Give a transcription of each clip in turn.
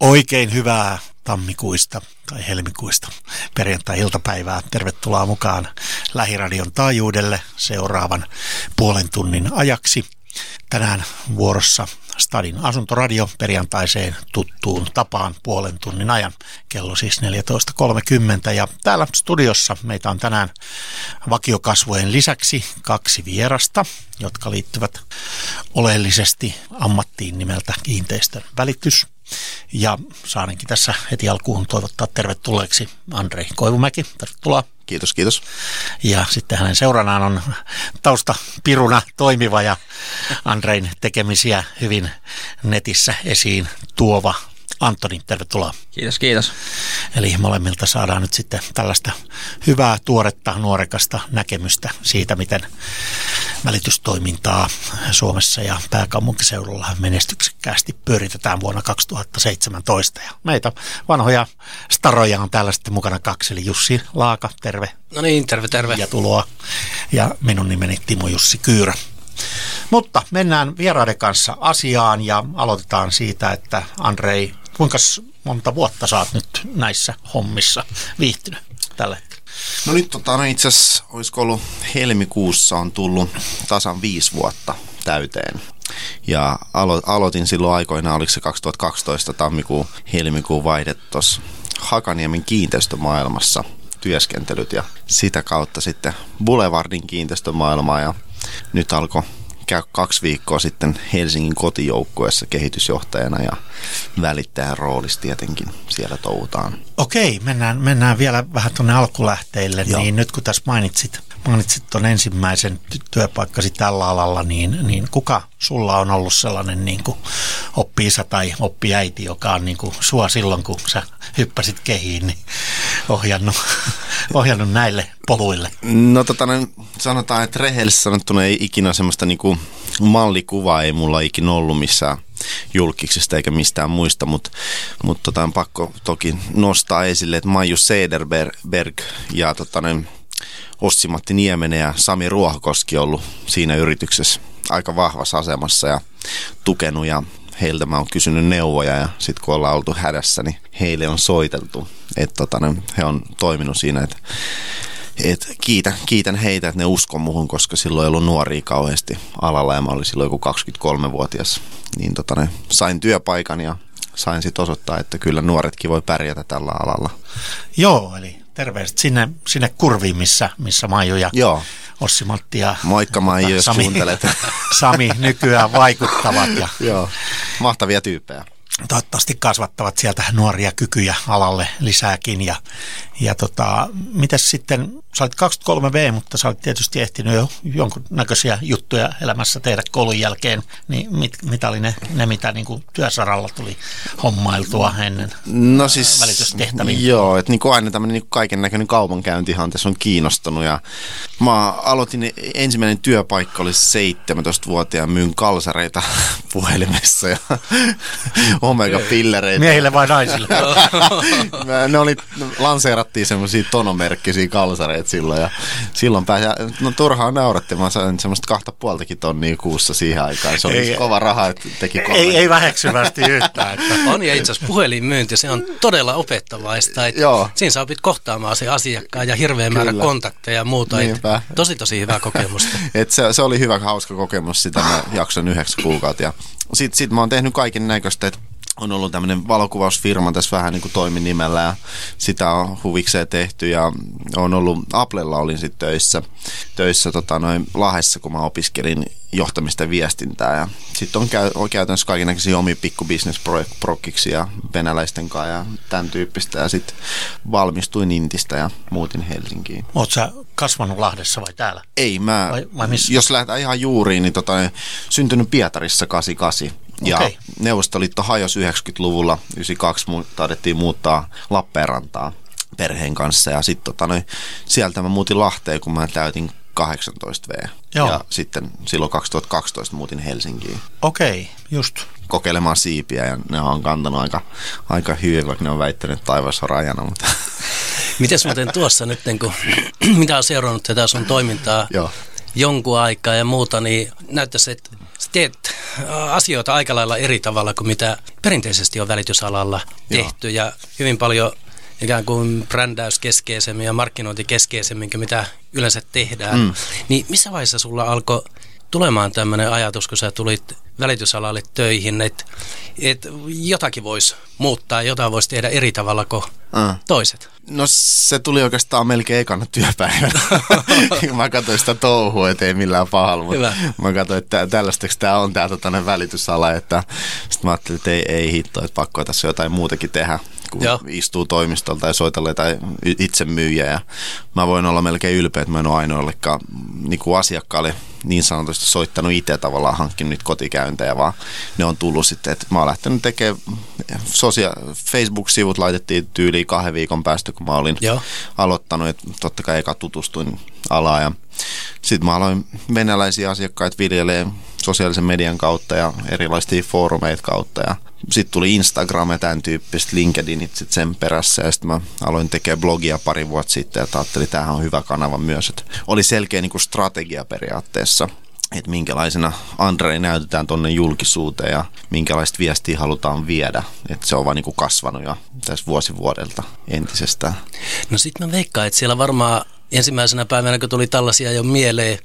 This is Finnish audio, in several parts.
Oikein hyvää tammikuista tai helmikuista perjantai-iltapäivää. Tervetuloa mukaan Lähiradion taajuudelle seuraavan puolen tunnin ajaksi. Tänään vuorossa Stadin asuntoradio perjantaiseen tuttuun tapaan puolen tunnin ajan. Kello siis 14.30 ja täällä studiossa meitä on tänään vakiokasvojen lisäksi kaksi vierasta, jotka liittyvät oleellisesti ammattiin nimeltä kiinteistön välitys – ja saanenkin tässä heti alkuun toivottaa tervetulleeksi Andrei Koivumäki. Tervetuloa. Kiitos, kiitos. Ja sitten hänen seuranaan on tausta piruna toimiva ja Andrein tekemisiä hyvin netissä esiin tuova Antoni, tervetuloa. Kiitos, kiitos. Eli molemmilta saadaan nyt sitten tällaista hyvää, tuoretta, nuorekasta näkemystä siitä, miten välitystoimintaa Suomessa ja pääkaupunkiseudulla menestyksekkäästi pyöritetään vuonna 2017. Ja meitä vanhoja staroja on täällä sitten mukana kaksi, eli Jussi Laaka, terve. No niin, terve, terve. Ja tuloa. Ja minun nimeni Timo Jussi Kyyrä. Mutta mennään vieraiden kanssa asiaan ja aloitetaan siitä, että Andrei, kuinka monta vuotta saat nyt näissä hommissa viihtynyt tällä? No nyt tota, no itse asiassa olisiko ollut helmikuussa on tullut tasan viisi vuotta täyteen. Ja alo- aloitin silloin aikoinaan, oliko se 2012 tammikuun helmikuun vaihde tuossa Hakaniemen kiinteistömaailmassa työskentelyt ja sitä kautta sitten Boulevardin kiinteistömaailmaa ja nyt alkoi käy kaksi viikkoa sitten Helsingin kotijoukkueessa kehitysjohtajana ja välittäjän roolissa tietenkin siellä touhutaan. Okei, mennään, mennään vielä vähän tuonne alkulähteille. Joo. Niin nyt kun tässä mainitsit, mainitsit tuon ensimmäisen työpaikkasi tällä alalla, niin, niin kuka sulla on ollut sellainen niin kuin oppi-isä tai oppiäiti, joka on niin kuin sua silloin, kun sä hyppäsit kehiin, niin ohjannut, ohjannut näille poluille? No tota, sanotaan, että rehellisesti sanottuna ei ikinä semmoista niin kuin mallikuvaa ei mulla ikinä ollut missään julkiksesta eikä mistään muista, mutta mut tota, on pakko toki nostaa esille, että Maiju Sederberg ja tota, Ossi-Matti Niemenen ja Sami Ruohokoski on ollut siinä yrityksessä aika vahvassa asemassa ja tukenut ja heiltä mä oon kysynyt neuvoja ja sitten kun ollaan oltu hädässä, niin heille on soiteltu. Että tota, he on toiminut siinä, että et kiitän, kiitän heitä, että ne uskon muhun, koska silloin ei ollut nuoria kauheasti alalla ja mä olin silloin joku 23-vuotias. Niin tota, ne, sain työpaikan ja sain sitten osoittaa, että kyllä nuoretkin voi pärjätä tällä alalla. Joo, eli terveiset sinne, sinne kurviin, missä, missä Maiju ja Joo. Ossi Matti ja Moikka Maiju, jos Sami, Sami nykyään vaikuttavat. Ja, Joo, mahtavia tyyppejä toivottavasti kasvattavat sieltä nuoria kykyjä alalle lisääkin. Ja, ja tota, mitäs sitten, sä olit 23V, mutta sä olit tietysti ehtinyt jo jonkun näköisiä juttuja elämässä tehdä koulun jälkeen. Niin mit, mitä oli ne, ne mitä niin kuin työsaralla tuli hommailtua ennen no siis, välitystehtäviin? Joo, että niin kuin aina tämmöinen niin kaiken näköinen kaupankäyntihan tässä on kiinnostunut. Ja mä aloitin, ensimmäinen työpaikka oli 17-vuotiaan myyn kalsareita puhelimessa ja omega-pillereitä. Miehille vai naisille? ne oli, lanseerattiin semmoisia tonomerkkisiä kalsareita silloin ja silloin pääsi, no turhaan nauratti, mä sain semmoista kahta puoltakin tonnia kuussa siihen aikaan. Se oli ei, kova raha, että teki kolme. Ei, ei väheksyvästi yhtään. Että. On ja itse asiassa puhelinmyynti, se on todella opettavaista. Että Joo. Siinä sä opit kohtaamaan se asiakkaan ja hirveä määrä Kyllä. kontakteja ja muuta. Tosi tosi hyvä kokemus. Et se, se oli hyvä, hauska kokemus, sitä mä jakson yhdeksän kuukautta. Ja sitten sit mä oon tehnyt kaiken näköistä, että on ollut tämmöinen valokuvausfirma tässä vähän niin kuin toiminimellä ja sitä on huvikseen tehty ja on ollut, Applella olin sitten töissä, töissä tota noin Lahessa, kun mä opiskelin johtamista ja viestintää ja sitten on, käy, on käytännössä kaikenlaisia omia pikkubusiness-prokkiksi ja venäläisten kanssa ja tämän tyyppistä ja sitten valmistuin Intistä ja muutin Helsinkiin. Oletko sä kasvanut Lahdessa vai täällä? Ei, mä, vai, vai jos lähdetään ihan juuriin, niin tota, syntynyt Pietarissa 88 ja okay. Neuvostoliitto hajosi 90-luvulla, 92 taidettiin muuttaa Lappeenrantaa perheen kanssa ja sitten tota, sieltä mä muutin Lahteen, kun mä täytin 18V. Joo. Ja sitten silloin 2012 muutin Helsinkiin. Okei, okay, just. Kokeilemaan siipiä ja ne on kantanut aika, aika hyvin, vaikka ne on väittänyt, taivas on rajana. Mutta. Mites muuten tuossa nyt, kun, mitä on seurannut tätä sun toimintaa Joo. Jonkun aikaa ja muuta, niin näyttäisi, että sä teet asioita aika lailla eri tavalla kuin mitä perinteisesti on välitysalalla tehty Joo. ja hyvin paljon ikään kuin brändäyskeskeisemmin ja markkinointikeskeisemmin kuin mitä yleensä tehdään. Mm. Niin missä vaiheessa sulla alkoi tulemaan tämmöinen ajatus, kun sä tulit välitysalalle töihin, että et jotakin voisi muuttaa, jotain voisi tehdä eri tavalla kuin uh. toiset? No se tuli oikeastaan melkein ekana työpäivänä. mä katsoin sitä touhua, ettei millään pahalla, mutta Hyvä. mä katsoin, että tällaiseksi tämä on tämä tota, välitysala, että sitten mä ajattelin, että ei, ei hitto, että pakko tässä jotain muutakin tehdä kun Joo. istuu toimistolta ja soitelee tai itse myyjä. Ja mä voin olla melkein ylpeä, että mä en ole ainoallekaan niin kuin asiakkaalle niin sanotusti soittanut itse tavallaan hankkinut niitä kotikäyntejä, vaan ne on tullut sitten, että mä oon lähtenyt tekemään sosia- Facebook-sivut laitettiin tyyliin kahden viikon päästä, kun mä olin Joo. aloittanut, että totta kai eka tutustuin alaa ja sitten mä aloin venäläisiä asiakkaita viljelee sosiaalisen median kautta ja erilaisia foorumeita kautta ja sitten tuli Instagram ja tämän tyyppiset LinkedInit sit sen perässä ja sitten mä aloin tekemään blogia pari vuotta sitten ja ajattelin, että tämähän on hyvä kanava myös. Et oli selkeä niin kuin strategia periaatteessa että minkälaisena Andrei näytetään tuonne julkisuuteen ja minkälaista viestiä halutaan viedä. Että se on vaan niin kasvanut jo tässä vuosi vuodelta entisestään. No sitten mä veikkaan, että siellä varmaan ensimmäisenä päivänä, kun tuli tällaisia jo mieleen,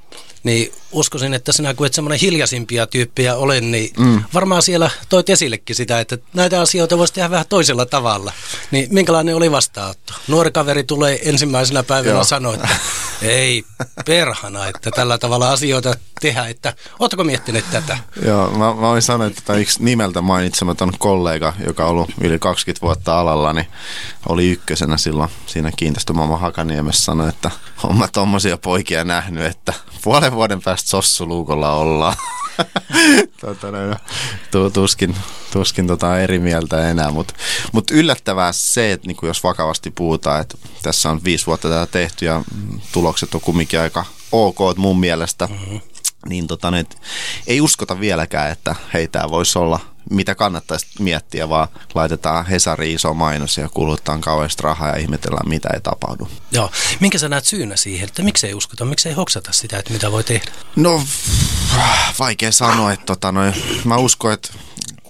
niin uskoisin, että sinä kun et semmoinen hiljaisimpia tyyppejä ole, niin mm. varmaan siellä toit esillekin sitä, että näitä asioita voisi tehdä vähän toisella tavalla. Niin minkälainen oli vastaanotto? Nuori kaveri tulee ensimmäisenä päivänä sanoa, että ei perhana, että tällä tavalla asioita tehdä, että ootteko miettineet tätä? Joo, mä, mä voin sanoa, että yksi nimeltä mainitsematon kollega, joka on ollut yli 20 vuotta alalla, niin oli ykkösenä silloin siinä kiinteistömaailman Hakaniemessä sanoi, että on mä tommosia poikia nähnyt, että puolen vuoden päästä sossuluukolla ollaan. tota, no, tuskin tuskin tota eri mieltä enää, mutta mut yllättävää se, että niinku jos vakavasti puhutaan, että tässä on viisi vuotta tätä tehty ja tulokset on kumminkin aika ok mun mielestä, mm-hmm. niin tota, ne, ei uskota vieläkään, että hei tämä voisi olla mitä kannattaisi miettiä, vaan laitetaan Hesari iso mainos ja kuluttaa kauheasti rahaa ja ihmetellään, mitä ei tapahdu. Joo. Minkä sä näet syynä siihen, että miksei uskota, miksei hoksata sitä, että mitä voi tehdä? No, vaikea sanoa. Että tota, no, mä uskon, että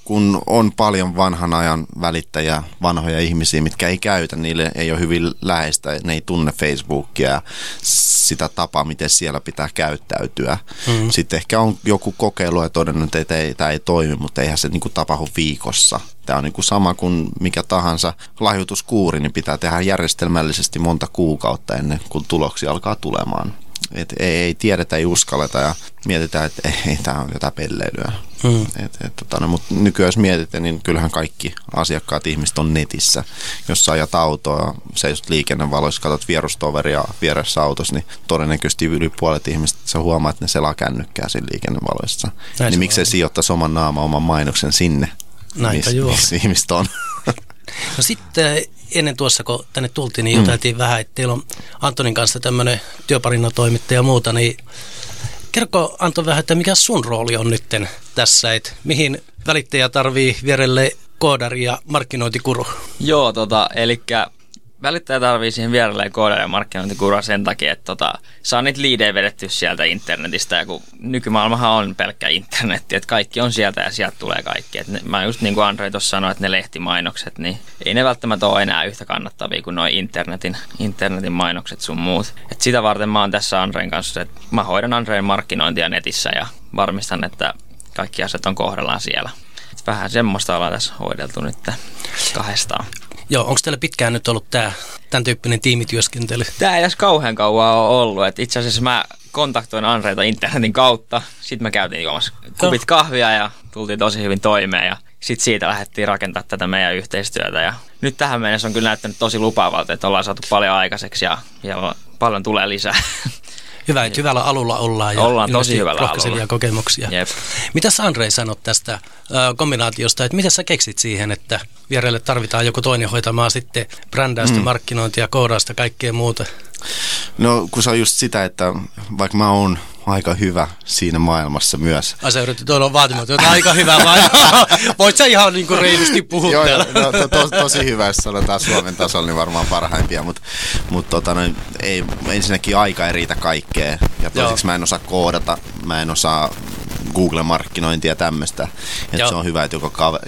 kun on paljon vanhan ajan välittäjä, vanhoja ihmisiä, mitkä ei käytä, niille ei ole hyvin läheistä, ne ei tunne Facebookia ja sitä tapaa, miten siellä pitää käyttäytyä. Mm-hmm. Sitten ehkä on joku kokeilu ja todennut, että ei, tämä ei toimi, mutta eihän se niin kuin tapahdu viikossa. Tämä on niin kuin sama kuin mikä tahansa lahjoituskuuri, niin pitää tehdä järjestelmällisesti monta kuukautta ennen kuin tuloksia alkaa tulemaan. Et ei, ei tiedetä, ei uskalleta ja mietitään, että ei, ei tämä on jotain pelleilyä. Hmm. Et, et, tota, no, mutta nykyään jos mietitään, niin kyllähän kaikki asiakkaat ihmiset on netissä. Jos sä ajat autoa, seisot liikennevaloissa, katsot vierustoveria vieressä autossa, niin todennäköisesti yli puolet ihmistä sä huomaat, että ne selaa kännykkää siinä liikennevaloissa. Näin niin miksei sijoittaisi oman naama, oman mainoksen sinne, missä mis ihmiset on. No sitten ennen tuossa, kun tänne tultiin, niin mm. juteltiin vähän, että teillä on Antonin kanssa tämmöinen työparinatoimittaja ja muuta, niin kerro Anton vähän, että mikä sun rooli on nyt tässä, että mihin välittäjä tarvii vierelle koodari ja markkinointikuru? Joo, tota, eli välittäjä tarvii siihen vierelle koodari ja markkinointikura sen takia, että tota, saa niitä liidejä vedetty sieltä internetistä. Ja kun nykymaailmahan on pelkkä internetti, että kaikki on sieltä ja sieltä tulee kaikki. Et ne, mä just niin kuin Andrei tuossa sanoi, että ne lehtimainokset, niin ei ne välttämättä ole enää yhtä kannattavia kuin noin internetin, internetin mainokset sun muut. Et sitä varten mä oon tässä Andrein kanssa, että mä hoidan Andrein markkinointia netissä ja varmistan, että kaikki asiat on kohdallaan siellä. Vähän semmoista ollaan tässä hoideltu nyt kahdestaan. Joo, onko teillä pitkään nyt ollut tämä tämän tyyppinen tiimityöskentely? Tämä ei edes kauhean kauan ole ollut. Et itse asiassa mä kontaktoin Andreita internetin kautta. Sitten me käytiin juomassa kupit no. kahvia ja tultiin tosi hyvin toimeen. Ja sitten siitä lähdettiin rakentamaan tätä meidän yhteistyötä. Ja nyt tähän mennessä on kyllä näyttänyt tosi lupaavalta, että ollaan saatu paljon aikaiseksi ja, ja paljon tulee lisää. Hyvä, että hyvällä alulla ollaan ja ollaan tosi hyvällä alulla. kokemuksia. Jep. Mitä Andrei sanot tästä äh, kombinaatiosta, että miten sä keksit siihen, että vierelle tarvitaan joku toinen hoitamaan sitten brändäystä, mm. markkinointia, koodausta, kaikkea muuta? No kun se on just sitä, että vaikka mä oon aika hyvä siinä maailmassa myös. Ai sä yritit tuolla vaatimaton, että aika hyvä vai? Voit sä ihan niin kuin reilusti puhua Joo, no, to, to, tosi hyvä, jos sanotaan Suomen tasolla, niin varmaan parhaimpia, mutta mut, tota, no, ei, ensinnäkin aika ei riitä kaikkeen. Ja toiseksi mä en osaa koodata, mä en osaa Google-markkinointia ja tämmöistä. Että se on hyvä, että joko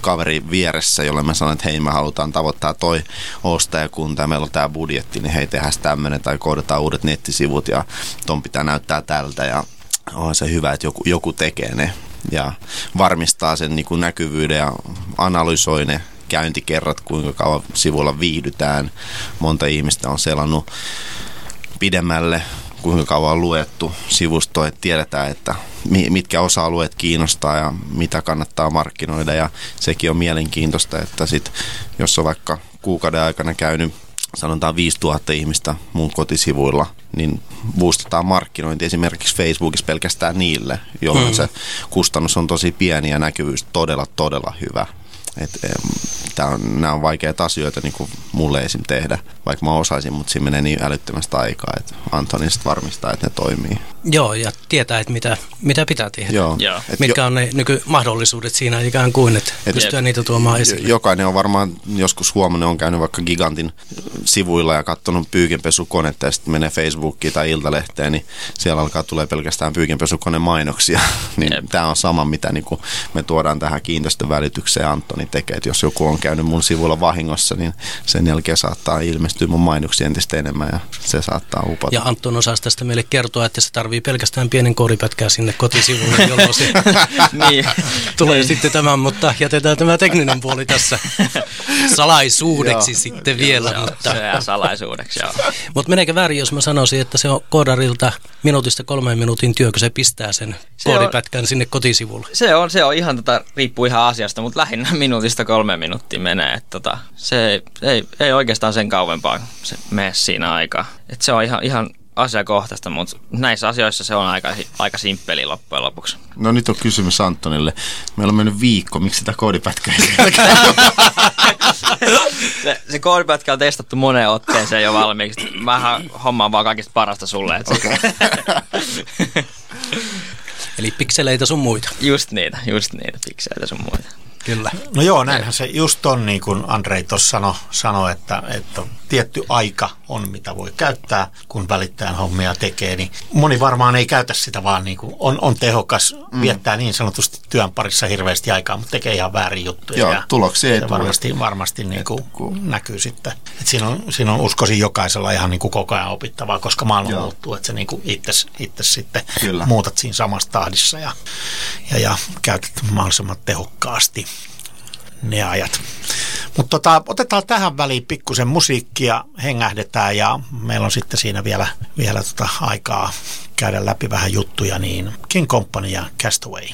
kaveri vieressä, jolle mä sanon, että hei me halutaan tavoittaa toi ostajakunta ja meillä on tämä budjetti, niin hei tehdään tämmöinen tai koodataan uudet nettisivut ja ton pitää näyttää tältä ja on se hyvä, että joku, joku tekee ne ja varmistaa sen niin kuin näkyvyyden ja analysoi ne käyntikerrat, kuinka kauan sivulla viihdytään. Monta ihmistä on selannut pidemmälle, kuinka kauan on luettu sivustoa, että tiedetään, että mitkä osa-alueet kiinnostaa ja mitä kannattaa markkinoida. Ja sekin on mielenkiintoista, että sit, jos on vaikka kuukauden aikana käynyt sanotaan 5000 ihmistä mun kotisivuilla, niin boostataan markkinointi esimerkiksi Facebookissa pelkästään niille, jolloin mm. se kustannus on tosi pieni ja näkyvyys todella, todella hyvä. Et, tää on, nämä on vaikeita asioita niin kuin mulle esim. tehdä, vaikka mä osaisin, mutta siinä menee niin älyttömästä aikaa, että Antoni varmistaa, että ne toimii. Joo, ja tietää, että mitä, mitä pitää tehdä. Joo. Joo. Et Mitkä jo, on ne nykymahdollisuudet siinä ikään kuin, että et pystyy niitä tuomaan esille. Jokainen on varmaan joskus huomannut, on käynyt vaikka Gigantin sivuilla ja katsonut pyykinpesukonetta ja sitten menee Facebookiin tai Iltalehteen, niin siellä alkaa tulee pelkästään pyykinpesukone mainoksia. niin tämä on sama, mitä niin kuin me tuodaan tähän kiinteistön välitykseen Antoni tekee. Et jos joku on käynyt mun sivuilla vahingossa, niin sen jälkeen saattaa ilmestyä mun mainoksia entistä enemmän ja se saattaa upata. Ja Anton osasi tästä meille kertoa, että se tarvii pelkästään pienen koodipätkää sinne kotisivulle, jolloin se niin. Tulee sitten tämän, mutta jätetään tämä tekninen puoli tässä salaisuudeksi joo. sitten vielä. Joo, mutta... Se jää salaisuudeksi, joo. Mutta meneekö väärin, jos mä sanoisin, että se on koodarilta minuutista kolmeen minuutin työ, kun se pistää sen se koodipätkän on, sinne kotisivulle? Se on, se on ihan, tota, riippuu ihan asiasta, mutta lähinnä minuutista kolme minuuttia menee. Et, tota, se ei, ei, ei, oikeastaan sen kauempaa se mene siinä aikaa. Et se on ihan, ihan asiakohtaista, mutta näissä asioissa se on aika, aika simppeli loppujen lopuksi. No nyt on kysymys Antonille. Meillä on mennyt viikko, miksi sitä koodipätkää ei se, se koodipätkä on testattu moneen otteeseen jo valmiiksi. Mä hommaan vaan kaikista parasta sulle. Okay. Eli pikseleitä sun muita. Just niitä, just niitä pikseleitä sun muita. Kyllä. No joo, näinhän se just on, niin kuin Andrei tuossa sanoi, sano, että, että tietty aika on, mitä voi käyttää, kun välittäjän hommia tekee. Niin moni varmaan ei käytä sitä, vaan niin kuin on, on tehokas, mm. viettää niin sanotusti työn parissa hirveästi aikaa, mutta tekee ihan väärin juttuja. Joo, tuloksia ei tule. varmasti, varmasti niin kuin näkyy sitten. Et siinä, on, siinä on uskoisin jokaisella ihan niin kuin koko ajan opittavaa, koska maailma Joo. muuttuu, että se niin itse, itse sitten Kyllä. muutat siinä samassa tahdissa ja, ja, ja käytät mahdollisimman tehokkaasti ne ajat. Mutta tota, otetaan tähän väliin pikkusen musiikkia, hengähdetään ja meillä on sitten siinä vielä, vielä tota aikaa käydä läpi vähän juttuja, niin King Company ja Castaway.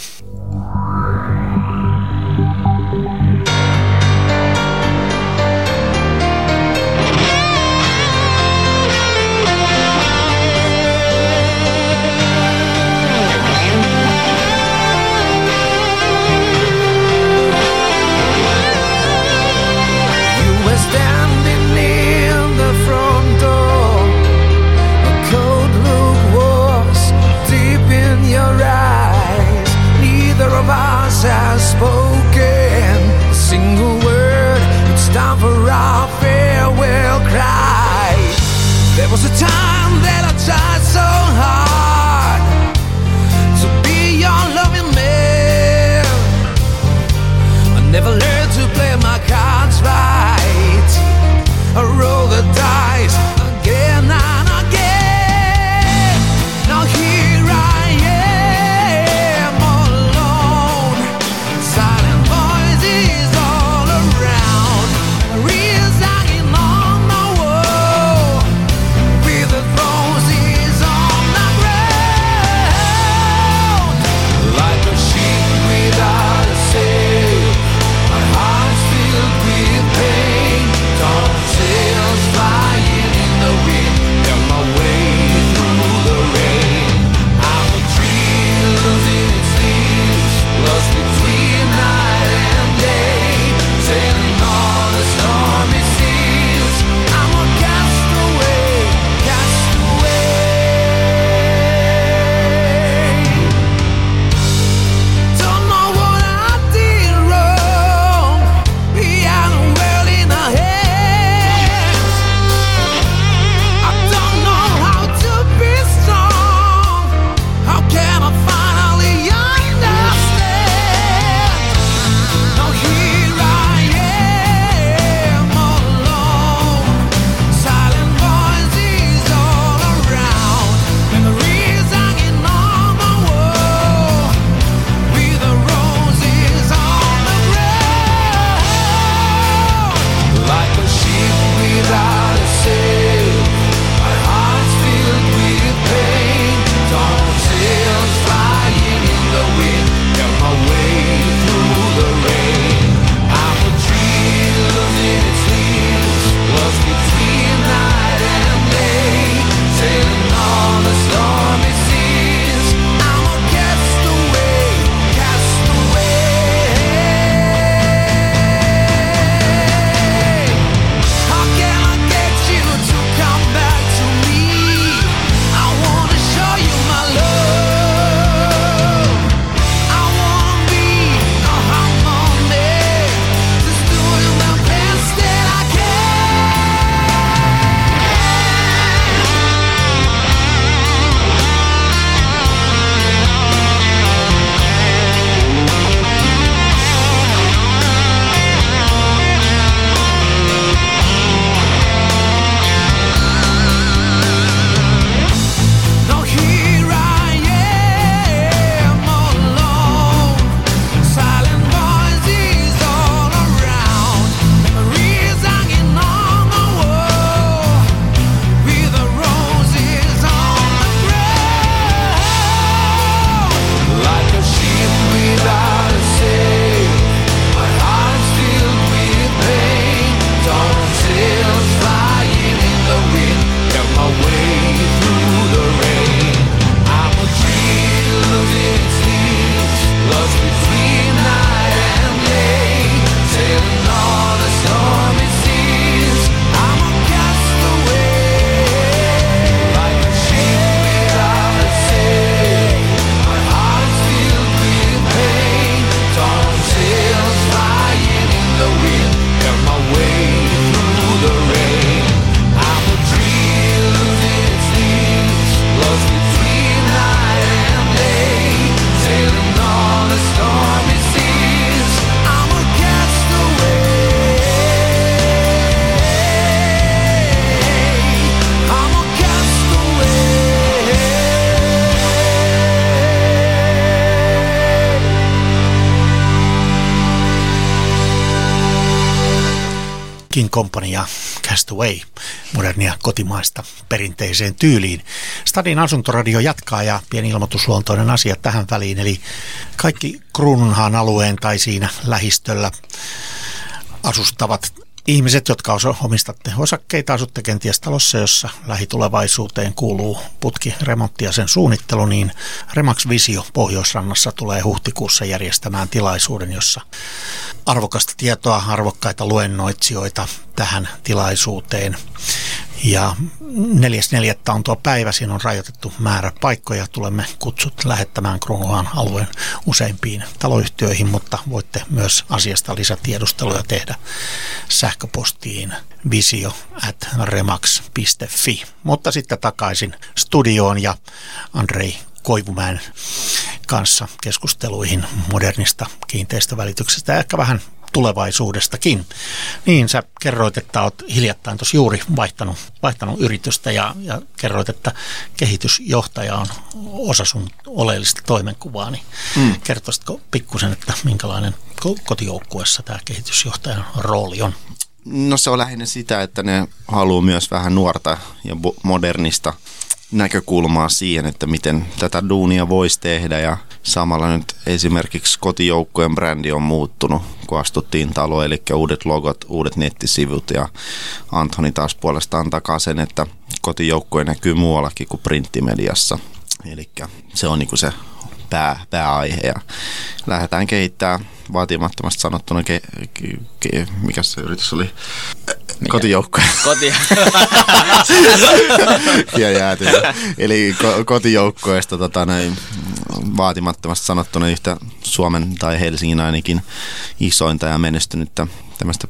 King Company ja Castaway, modernia kotimaista perinteiseen tyyliin. Stadin asuntoradio jatkaa ja pieni ilmoitusluontoinen asia tähän väliin, eli kaikki Kruununhaan alueen tai siinä lähistöllä asustavat ihmiset, jotka omistatte osakkeita, asutte kenties talossa, jossa lähitulevaisuuteen kuuluu putki, remontti ja sen suunnittelu, niin Remax Visio Pohjoisrannassa tulee huhtikuussa järjestämään tilaisuuden, jossa arvokasta tietoa, arvokkaita luennoitsijoita tähän tilaisuuteen ja 4.4. on tuo päivä, siinä on rajoitettu määrä paikkoja. Tulemme kutsut lähettämään Kruunuhan alueen useimpiin taloyhtiöihin, mutta voitte myös asiasta lisätiedusteluja tehdä sähköpostiin visio at remax.fi. Mutta sitten takaisin studioon ja Andrei Koivumäen kanssa keskusteluihin modernista kiinteistövälityksestä ja ehkä vähän tulevaisuudestakin. Niin sä kerroit, että olet hiljattain tuossa juuri vaihtanut, vaihtanut yritystä ja, ja kerroit, että kehitysjohtaja on osa sun oleellista toimenkuvaa. Niin mm. Kertoisitko pikkusen, että minkälainen kotijoukkuessa tämä kehitysjohtajan rooli on? No se on lähinnä sitä, että ne haluaa myös vähän nuorta ja modernista näkökulmaa siihen, että miten tätä duunia voisi tehdä ja samalla nyt esimerkiksi kotijoukkojen brändi on muuttunut, kun astuttiin taloon, eli uudet logot, uudet nettisivut ja Antoni taas puolestaan takaa sen, että kotijoukkoja näkyy muuallakin kuin printtimediassa. Eli se on niinku se pää, pääaihe ja lähdetään kehittämään vaatimattomasti sanottuna, ke, ke, ke, mikä se yritys oli? Kotijoukkoja. Koti. ja jääty. Eli ko, kotijoukkoista tota, näin, vaatimattomasti sanottuna yhtä Suomen tai Helsingin ainakin isointa ja menestynyttä tämmöistä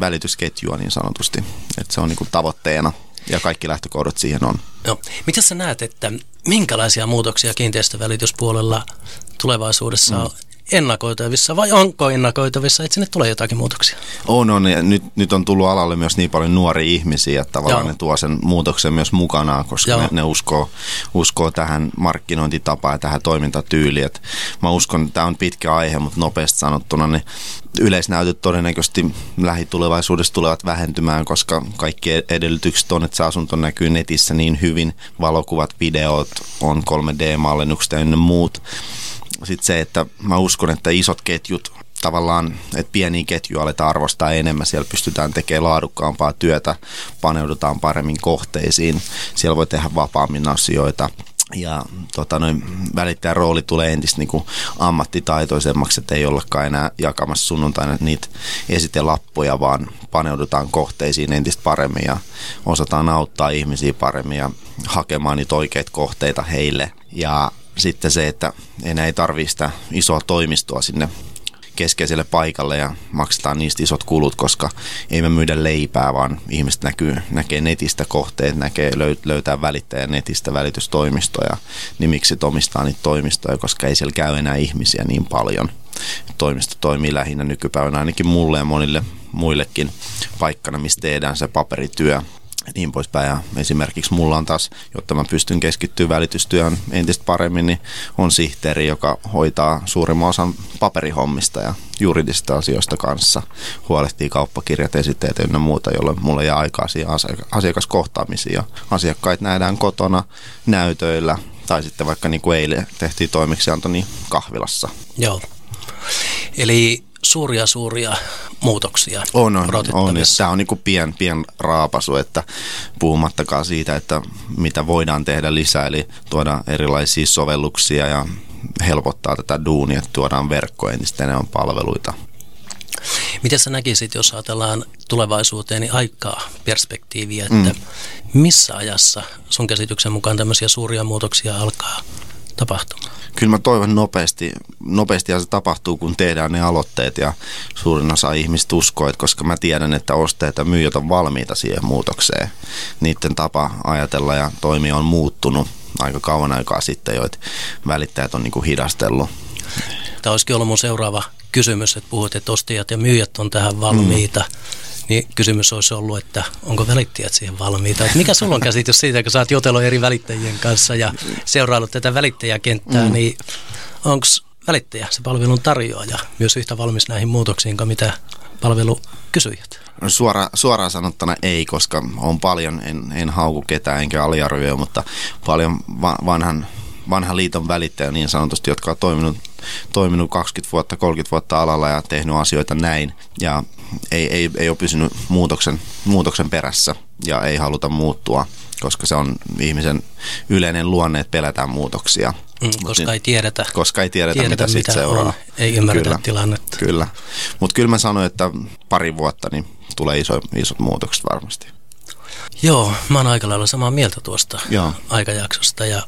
välitysketjua niin sanotusti. Että se on niin tavoitteena ja kaikki lähtökohdat siihen on. No, mitä sä näet, että minkälaisia muutoksia kiinteistövälityspuolella tulevaisuudessa mm. Ennakoitavissa vai onko ennakoitavissa, että sinne tulee jotakin muutoksia? On, on. Ja nyt, nyt on tullut alalle myös niin paljon nuoria ihmisiä, että tavallaan Joo. ne tuo sen muutoksen myös mukanaan, koska ne, ne uskoo, uskoo tähän markkinointitapaan ja tähän toimintatyyliin. Et mä uskon, että tämä on pitkä aihe, mutta nopeasti sanottuna niin yleisnäytöt todennäköisesti lähitulevaisuudessa tulevat vähentymään, koska kaikki edellytykset on, että se asunto näkyy netissä niin hyvin. Valokuvat, videot, on 3D-mallennukset ja muut sitten se, että mä uskon, että isot ketjut tavallaan, että pieniä ketjuja aletaan arvostaa enemmän, siellä pystytään tekemään laadukkaampaa työtä, paneudutaan paremmin kohteisiin, siellä voi tehdä vapaammin asioita. Ja tota, noin, välittäjän rooli tulee entistä niin kuin ammattitaitoisemmaksi, että ei ollakaan enää jakamassa sunnuntaina niitä esitelappuja, vaan paneudutaan kohteisiin entistä paremmin ja osataan auttaa ihmisiä paremmin ja hakemaan niitä oikeita kohteita heille. Ja sitten se, että enää ei tarvitse sitä isoa toimistoa sinne keskeiselle paikalle ja maksetaan niistä isot kulut, koska ei me myydä leipää, vaan ihmiset näkyy, näkee netistä kohteet, näkee, löytää välittäjä netistä välitystoimistoja, miksi omistaa niitä toimistoja, koska ei siellä käy enää ihmisiä niin paljon. Toimisto toimii lähinnä nykypäivänä ainakin mulle ja monille muillekin paikkana, missä tehdään se paperityö niin poispäin. Ja esimerkiksi mulla on taas, jotta mä pystyn keskittyä välitystyöhön entistä paremmin, niin on sihteeri, joka hoitaa suurimman osan paperihommista ja juridista asioista kanssa. Huolehtii kauppakirjat, esitteet ja muuta, jolloin mulla jää aikaa siihen asiakaskohtaamisiin. Ja asiakkaita nähdään kotona näytöillä tai sitten vaikka niin kuin eilen tehtiin toimeksianto niin kahvilassa. Joo. Eli suuria suuria muutoksia on, on, on. Tämä on niin kuin pien, pien raapasu, että puhumattakaan siitä, että mitä voidaan tehdä lisää, eli tuoda erilaisia sovelluksia ja helpottaa tätä duunia, että tuodaan verkkoon entistä enemmän palveluita. Miten sä näkisit, jos ajatellaan tulevaisuuteen, niin aikaa, perspektiiviä, että mm. missä ajassa sun käsityksen mukaan tämmöisiä suuria muutoksia alkaa tapahtumaan? kyllä mä toivon nopeasti, nopeasti ja se tapahtuu, kun tehdään ne aloitteet ja suurin osa ihmistä uskoo, että koska mä tiedän, että ostajat ja myyjät on valmiita siihen muutokseen. Niiden tapa ajatella ja toimia on muuttunut aika kauan aikaa sitten jo, että välittäjät on niin kuin hidastellut. Tämä olisikin ollut mun seuraava kysymys, että puhut, että ostajat ja myyjät on tähän valmiita. Mm niin kysymys olisi ollut, että onko välittäjät siihen valmiita. Että mikä sulla on käsitys siitä, kun sä oot jutellut eri välittäjien kanssa ja seuraillut tätä välittäjäkenttää, mm. niin onko välittäjä, se palvelun tarjoaja, myös yhtä valmis näihin muutoksiin kuin mitä palvelukysyjät? Suora, suoraan sanottuna ei, koska on paljon, en, en hauku ketään enkä aliarvioi, mutta paljon va, vanhan, vanhan liiton välittäjä niin sanotusti, jotka on toiminut, toiminut 20 vuotta, 30 vuotta alalla ja tehnyt asioita näin. Ja ei, ei, ei ole pysynyt muutoksen, muutoksen perässä ja ei haluta muuttua, koska se on ihmisen yleinen luonne, että pelätään muutoksia. Mm, koska niin, ei tiedetä, koska ei tiedetä, tiedetä mitä, mitä seuraa. On. Ei ymmärretä kyllä, tilannetta. Kyllä, mutta kyllä mä sanoin, että pari vuotta niin tulee iso, isot muutokset varmasti. Joo, mä oon aika lailla samaa mieltä tuosta Joo. aikajaksosta ja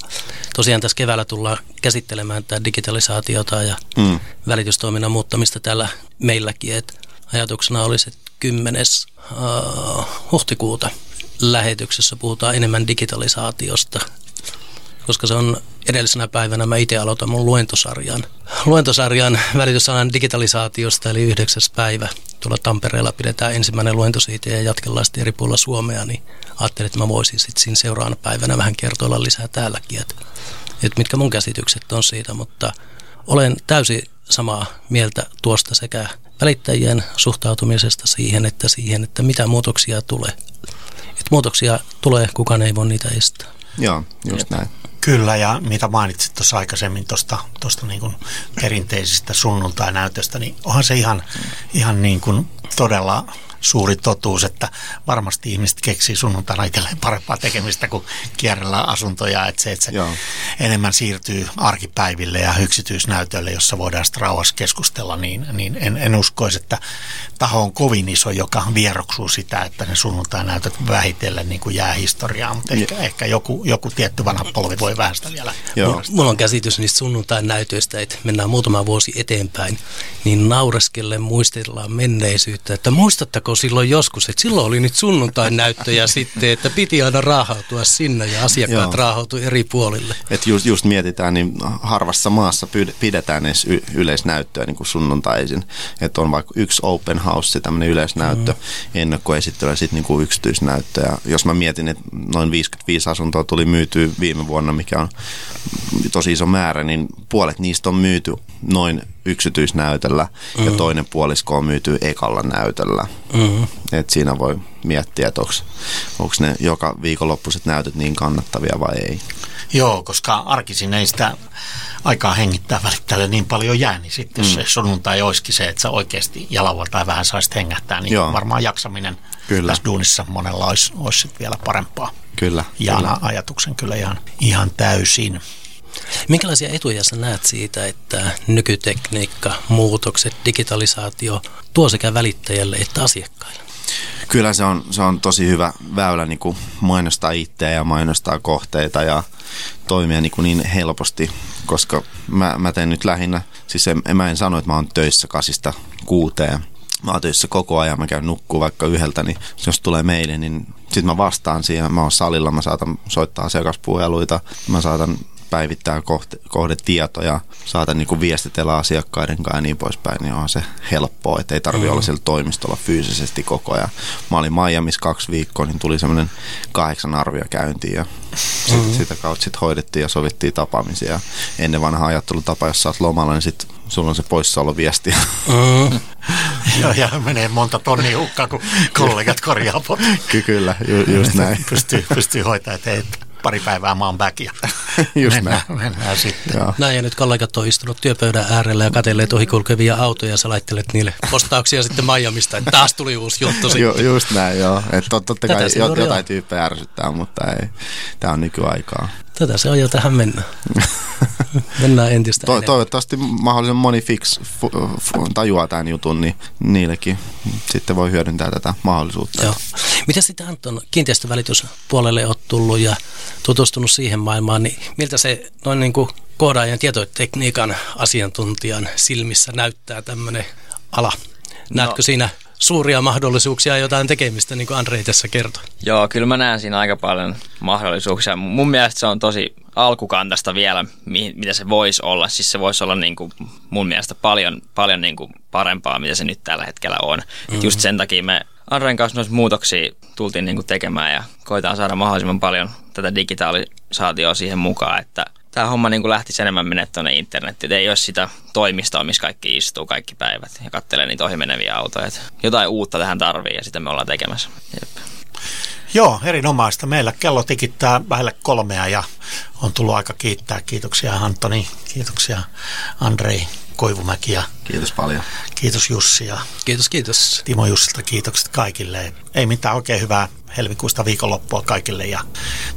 tosiaan tässä keväällä tullaan käsittelemään tätä digitalisaatiota ja mm. välitystoiminnan muuttamista täällä meilläkin. Et ajatuksena olisi, että 10. Uh, huhtikuuta lähetyksessä puhutaan enemmän digitalisaatiosta, koska se on edellisenä päivänä mä itse aloitan mun luentosarjan. Luentosarjan välitysalan digitalisaatiosta, eli yhdeksäs päivä. Tuolla Tampereella pidetään ensimmäinen luento siitä ja jatkellaan sitten eri puolilla Suomea, niin ajattelin, että mä voisin sitten siinä seuraavana päivänä vähän kertoilla lisää täälläkin, että, että mitkä mun käsitykset on siitä, mutta olen täysin samaa mieltä tuosta sekä välittäjien suhtautumisesta siihen, että siihen, että mitä muutoksia tulee. Että muutoksia tulee, kukaan ei voi niitä estää. Joo, just näin. Kyllä, ja mitä mainitsit tuossa aikaisemmin tuosta, tuosta niin kuin perinteisistä sunnuntai-näytöstä, niin onhan se ihan, ihan niin kuin todella suuri totuus, että varmasti ihmiset keksii sunnuntaina itselleen parempaa tekemistä kuin kierrellä asuntoja, että se, että se enemmän siirtyy arkipäiville ja yksityisnäytölle, jossa voidaan sitten rauhassa keskustella, niin, niin en, en uskoisi, että taho on kovin iso, joka vieroksuu sitä, että ne sunnuntai-näytöt vähitellen niin kuin jää historiaan, mutta ehkä, ehkä joku, joku tietty vanha polvi voi vähän sitä vielä. Joo. Mulla on käsitys niistä sunnuntai-näytöistä, että mennään muutama vuosi eteenpäin, niin naureskelle muistellaan menneisyyttä, että muistattako kertoo silloin joskus, että silloin oli nyt sunnuntain näyttöjä sitten, että piti aina raahautua sinne ja asiakkaat raahautui eri puolille. Et just, just mietitään, niin harvassa maassa pidetään edes y- yleisnäyttöä niin kuin sunnuntaisin. Että on vaikka yksi open house, tämmöinen yleisnäyttö, mm. ennakkoesittely ja sitten niin yksityisnäyttö. Ja jos mä mietin, että noin 55 asuntoa tuli myytyä viime vuonna, mikä on tosi iso määrä, niin puolet niistä on myyty noin yksityisnäytöllä mm. ja toinen puolisko on myyty ekalla näytöllä. Mm. Et siinä voi miettiä, että onko ne joka viikonloppuiset näytöt niin kannattavia vai ei. Joo, koska arkisin ei sitä aikaa hengittää välittäjälle niin paljon jää, niin sitten mm. jos se sunnuntai olisikin se, että sä oikeasti jalalla tai vähän saisit hengähtää, niin Joo. varmaan jaksaminen kyllä. tässä duunissa monella olisi, olisi vielä parempaa. Kyllä. Ja kyllä. ajatuksen kyllä ihan, ihan täysin. Minkälaisia etuja sä näet siitä, että nykytekniikka, muutokset, digitalisaatio tuo sekä välittäjälle että asiakkaille? Kyllä se on, se on tosi hyvä väylä niin kuin mainostaa itseä ja mainostaa kohteita ja toimia niin, kuin niin helposti, koska mä, mä teen nyt lähinnä, siis en, mä en sano, että mä oon töissä kasista kuuteen, mä oon töissä koko ajan, mä käyn nukkuu vaikka yhdeltä, niin jos tulee meille, niin sitten mä vastaan siihen, mä oon salilla, mä saatan soittaa asiakaspuheluita, mä saatan päivittää kohde, kohdetietoja, saada niin viestitellä asiakkaiden kanssa ja niin poispäin, niin on se helppoa, että ei tarvitse mm. olla siellä toimistolla fyysisesti koko ajan. Mä olin Miamiissa kaksi viikkoa, niin tuli semmoinen kahdeksan arvio käyntiin ja sit, mm. sitä kautta sitten hoidettiin ja sovittiin tapaamisia. Ennen vanha ajattelutapa, jos sä oot lomalla, niin sitten sulla on se poissaoloviesti. Mm. Joo, ja menee monta tonnia hukkaa, kun kollegat korjaa Kyllä, ju, just näin. pystyy, pystyy hoitamaan, että pari päivää maan back ja Just mennään, näin. mennään sitten. Joo. Näin ja nyt kollegat on istunut työpöydän äärellä ja katselleet ohikulkevia autoja ja sä laittelet niille postauksia sitten Miamista, että taas tuli uusi juttu sitten. Ju, just näin, joo. Että tot, totta kai jot, jotain tyyppejä ärsyttää, mutta ei. Tämä on nykyaikaa. Tätä se on jo tähän mennä. Mennään entistä to, Toivottavasti mahdollisimman moni fix f, f, tajuaa tämän jutun, niin niillekin sitten voi hyödyntää tätä mahdollisuutta. Joo. Mitä sitten Anton kiinteistövälityspuolelle olet tullut ja tutustunut siihen maailmaan, niin miltä se noin niin kuin koodaajan tietotekniikan asiantuntijan silmissä näyttää tämmöinen ala? Näetkö no. siinä suuria mahdollisuuksia jotain tekemistä, niin kuin Andrei tässä kertoi? Joo, kyllä mä näen siinä aika paljon mahdollisuuksia. Mun mielestä se on tosi alkukantasta vielä, mitä se voisi olla. Siis se voisi olla niin kuin mun mielestä paljon, paljon niin kuin parempaa, mitä se nyt tällä hetkellä on. Mm-hmm. just sen takia me Andren kanssa noissa muutoksia tultiin niin kuin tekemään ja koitaan saada mahdollisimman paljon tätä digitalisaatioa siihen mukaan, että tämä homma niin lähtisi enemmän mennä tuonne internettiin. Ei ole sitä toimistoa, missä kaikki istuu kaikki päivät ja katselee niitä ohimeneviä autoja. Jotain uutta tähän tarvii ja sitä me ollaan tekemässä. Jep. Joo, erinomaista. Meillä kello tikittää vähelle kolmea ja on tullut aika kiittää. Kiitoksia Antoni, kiitoksia Andrei Koivumäki ja Kiitos paljon. kiitos Jussi ja Kiitos, kiitos. Timo Jussilta kiitokset kaikille. Ei mitään oikein hyvää helmikuista viikonloppua kaikille ja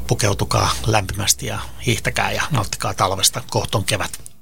pukeutukaa lämpimästi ja hiihtäkää ja nauttikaa talvesta. Kohton kevät.